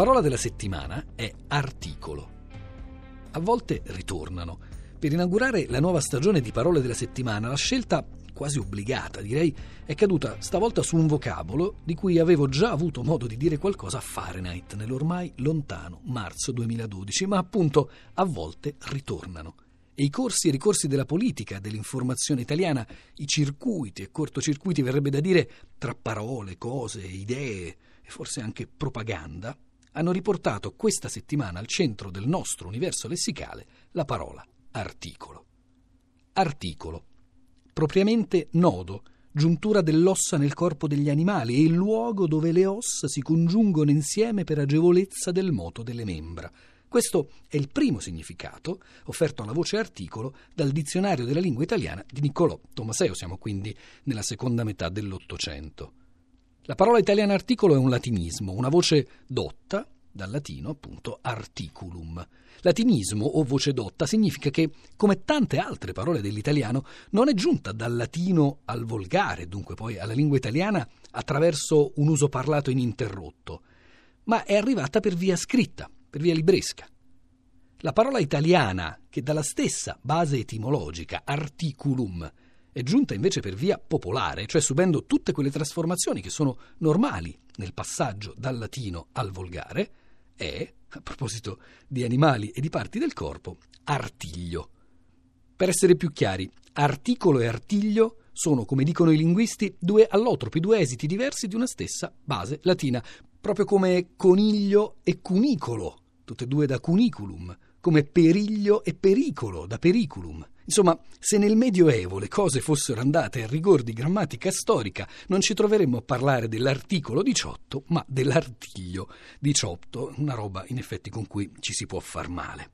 parola della settimana è articolo. A volte ritornano. Per inaugurare la nuova stagione di parole della settimana, la scelta quasi obbligata, direi, è caduta stavolta su un vocabolo di cui avevo già avuto modo di dire qualcosa a Fahrenheit nell'ormai lontano marzo 2012, ma appunto a volte ritornano. E i corsi e ricorsi della politica, dell'informazione italiana, i circuiti e cortocircuiti, verrebbe da dire, tra parole, cose, idee e forse anche propaganda, hanno riportato questa settimana al centro del nostro universo lessicale la parola articolo. Articolo. Propriamente nodo, giuntura dell'ossa nel corpo degli animali e il luogo dove le ossa si congiungono insieme per agevolezza del moto delle membra. Questo è il primo significato offerto alla voce articolo dal dizionario della lingua italiana di Niccolò Tomaseo, siamo quindi nella seconda metà dell'Ottocento. La parola italiana articolo è un latinismo, una voce dotta, dal latino appunto articulum. Latinismo o voce dotta significa che, come tante altre parole dell'italiano, non è giunta dal latino al volgare, dunque poi alla lingua italiana, attraverso un uso parlato ininterrotto, ma è arrivata per via scritta, per via libresca. La parola italiana, che dalla stessa base etimologica, articulum, è giunta invece per via popolare, cioè subendo tutte quelle trasformazioni che sono normali nel passaggio dal latino al volgare, è, a proposito di animali e di parti del corpo, artiglio. Per essere più chiari, articolo e artiglio sono, come dicono i linguisti, due allotropi, due esiti diversi di una stessa base latina, proprio come coniglio e cunicolo, tutte e due da cuniculum, come periglio e pericolo da periculum. Insomma, se nel Medioevo le cose fossero andate a rigor di grammatica storica, non ci troveremmo a parlare dell'articolo 18, ma dell'artiglio 18, una roba in effetti con cui ci si può far male.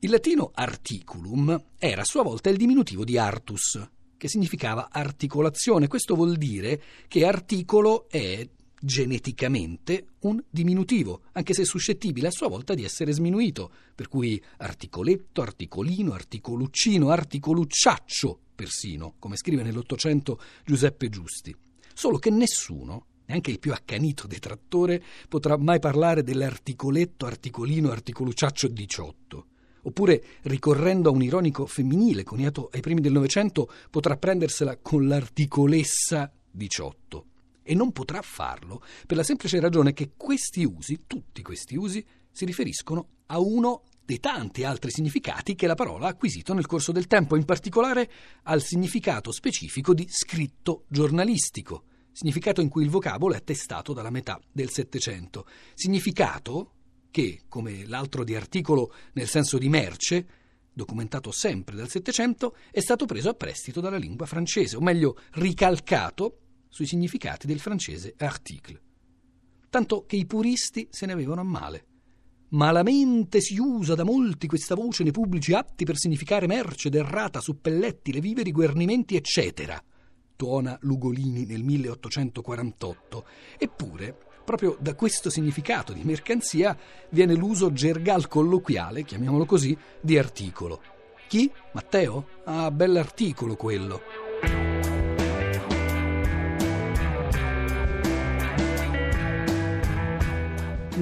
Il latino articulum era a sua volta il diminutivo di artus, che significava articolazione. Questo vuol dire che articolo è geneticamente un diminutivo, anche se suscettibile a sua volta di essere sminuito, per cui articoletto, articolino, articoluccino, articolucciaccio persino, come scrive nell'Ottocento Giuseppe Giusti. Solo che nessuno, neanche il più accanito detrattore, potrà mai parlare dell'articoletto, articolino, articolucciaccio 18. Oppure, ricorrendo a un ironico femminile coniato ai primi del Novecento, potrà prendersela con l'articolessa 18 e non potrà farlo per la semplice ragione che questi usi, tutti questi usi, si riferiscono a uno dei tanti altri significati che la parola ha acquisito nel corso del tempo, in particolare al significato specifico di scritto giornalistico, significato in cui il vocabolo è attestato dalla metà del Settecento, significato che, come l'altro di articolo nel senso di merce, documentato sempre dal Settecento, è stato preso a prestito dalla lingua francese, o meglio ricalcato sui significati del francese article. Tanto che i puristi se ne avevano a male. Malamente si usa da molti questa voce nei pubblici atti per significare merce derrata, suppelletti, le viveri, guarnimenti, eccetera. Tuona Lugolini nel 1848. Eppure, proprio da questo significato di mercanzia viene l'uso gergal colloquiale, chiamiamolo così, di articolo. Chi? Matteo? Ah, bell'articolo quello.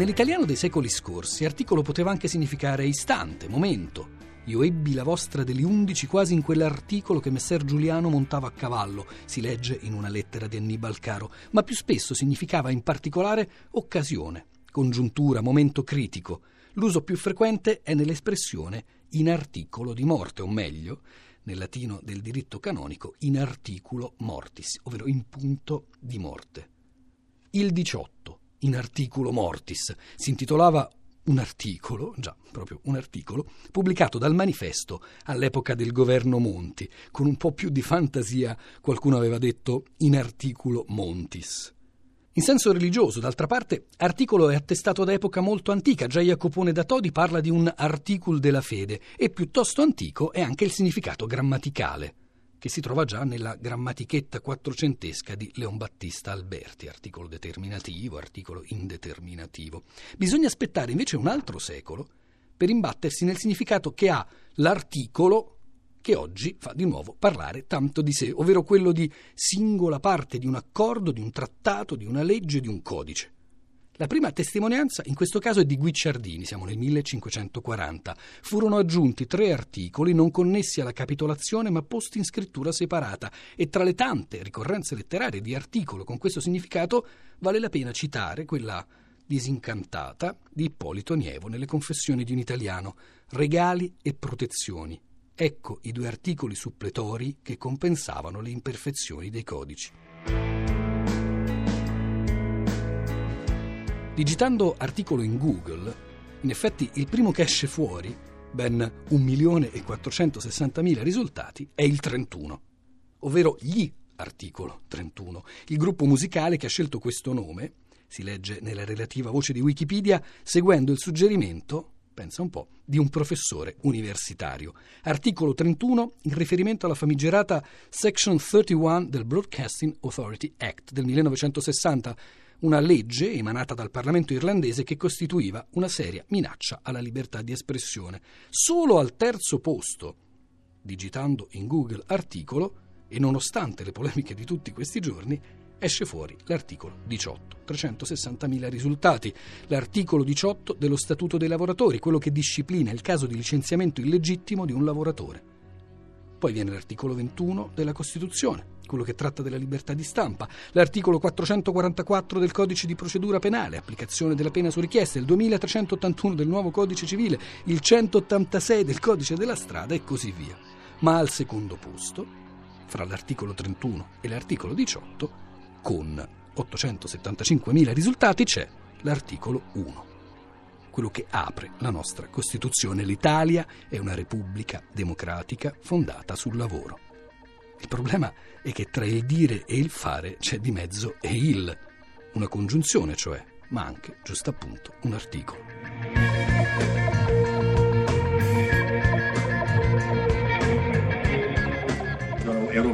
Nell'italiano dei secoli scorsi, articolo poteva anche significare istante, momento. Io ebbi la vostra delle undici quasi in quell'articolo che messer Giuliano montava a cavallo, si legge in una lettera di Annibal Caro, ma più spesso significava in particolare occasione, congiuntura, momento critico. L'uso più frequente è nell'espressione in articolo di morte, o meglio, nel latino del diritto canonico, in articulo mortis, ovvero in punto di morte. Il 18 in articulo mortis. Si intitolava un articolo, già proprio un articolo, pubblicato dal manifesto all'epoca del governo Monti. Con un po' più di fantasia qualcuno aveva detto in articulo montis. In senso religioso, d'altra parte, articolo è attestato da epoca molto antica, già Jacopone da Todi parla di un articul della fede e piuttosto antico è anche il significato grammaticale che si trova già nella grammatichetta quattrocentesca di Leon Battista Alberti, articolo determinativo, articolo indeterminativo. Bisogna aspettare invece un altro secolo per imbattersi nel significato che ha l'articolo che oggi fa di nuovo parlare tanto di sé, ovvero quello di singola parte di un accordo, di un trattato, di una legge, di un codice. La prima testimonianza in questo caso è di Guicciardini, siamo nel 1540. Furono aggiunti tre articoli non connessi alla capitolazione ma posti in scrittura separata e tra le tante ricorrenze letterarie di articolo con questo significato vale la pena citare quella disincantata di Ippolito Nievo nelle Confessioni di un italiano, regali e protezioni. Ecco i due articoli suppletori che compensavano le imperfezioni dei codici. Digitando articolo in Google, in effetti il primo che esce fuori, ben 1.460.000 risultati, è il 31, ovvero gli articolo 31, il gruppo musicale che ha scelto questo nome, si legge nella relativa voce di Wikipedia, seguendo il suggerimento, pensa un po', di un professore universitario. Articolo 31 in riferimento alla famigerata Section 31 del Broadcasting Authority Act del 1960, una legge emanata dal Parlamento irlandese che costituiva una seria minaccia alla libertà di espressione. Solo al terzo posto, digitando in Google articolo, e nonostante le polemiche di tutti questi giorni, esce fuori l'articolo 18, 360.000 risultati, l'articolo 18 dello Statuto dei lavoratori, quello che disciplina il caso di licenziamento illegittimo di un lavoratore. Poi viene l'articolo 21 della Costituzione, quello che tratta della libertà di stampa, l'articolo 444 del Codice di procedura penale, applicazione della pena su richiesta, il 2381 del nuovo Codice civile, il 186 del Codice della strada e così via. Ma al secondo posto, fra l'articolo 31 e l'articolo 18, con 875.000 risultati, c'è l'articolo 1 quello che apre la nostra Costituzione. L'Italia è una repubblica democratica fondata sul lavoro. Il problema è che tra il dire e il fare c'è di mezzo e il, una congiunzione cioè, ma anche, giusto appunto, un articolo.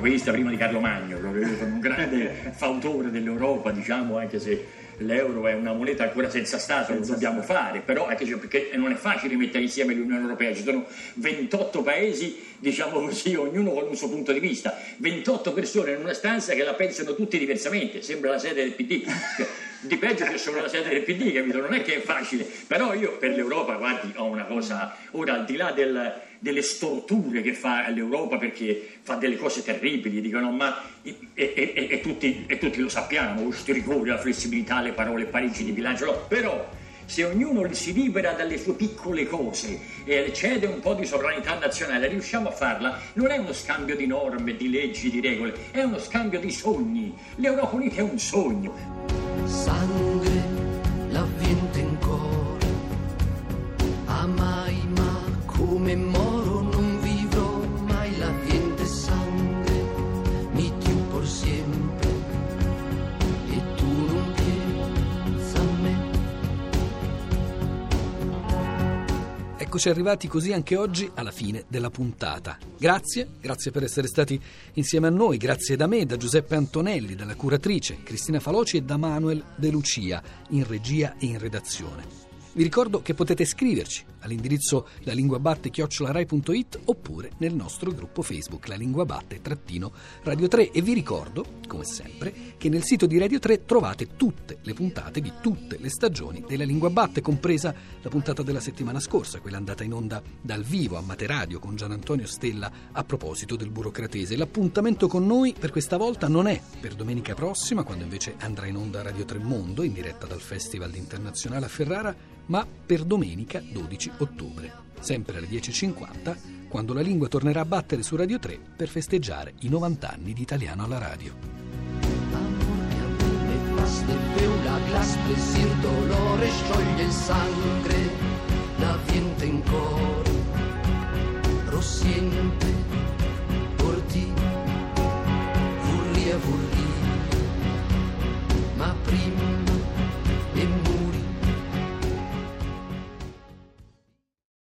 Europeista prima di Carlo Magno, sono un grande fautore dell'Europa, diciamo, anche se l'euro è una moneta ancora senza Stato, lo dobbiamo fare, però anche perché non è facile mettere insieme l'Unione Europea, ci sono 28 paesi, diciamo così, ognuno con un suo punto di vista, 28 persone in una stanza che la pensano tutti diversamente, sembra la sede del PD. Di peggio che sono la sede del PD, capito? Non è che è facile, però io per l'Europa, guardi, ho una cosa, ora al di là del, delle storture che fa l'Europa perché fa delle cose terribili, dicono ma e, e, e, tutti, e tutti, lo sappiamo, questo rigore, la flessibilità, le parole Parigi di bilancio, però se ognuno si libera dalle sue piccole cose e cede un po' di sovranità nazionale, riusciamo a farla, non è uno scambio di norme, di leggi, di regole, è uno scambio di sogni. L'Europa Unita è un sogno. 散 Eccoci arrivati così anche oggi alla fine della puntata. Grazie, grazie per essere stati insieme a noi, grazie da me, da Giuseppe Antonelli, dalla curatrice Cristina Faloci e da Manuel De Lucia, in regia e in redazione. Vi ricordo che potete scriverci all'indirizzo lalinguabatte-rai.it oppure nel nostro gruppo Facebook La Lingua Batte Radio 3 e vi ricordo, come sempre, che nel sito di Radio 3 trovate tutte le puntate di tutte le stagioni della Lingua Batte, compresa la puntata della settimana scorsa, quella andata in onda dal vivo a Materadio con Gian Antonio Stella a proposito del burocratese. L'appuntamento con noi per questa volta non è per domenica prossima, quando invece andrà in onda Radio 3 Mondo in diretta dal Festival Internazionale a Ferrara, ma per domenica 12 ottobre, sempre alle 10.50, quando la lingua tornerà a battere su Radio 3 per festeggiare i 90 anni di italiano alla radio. la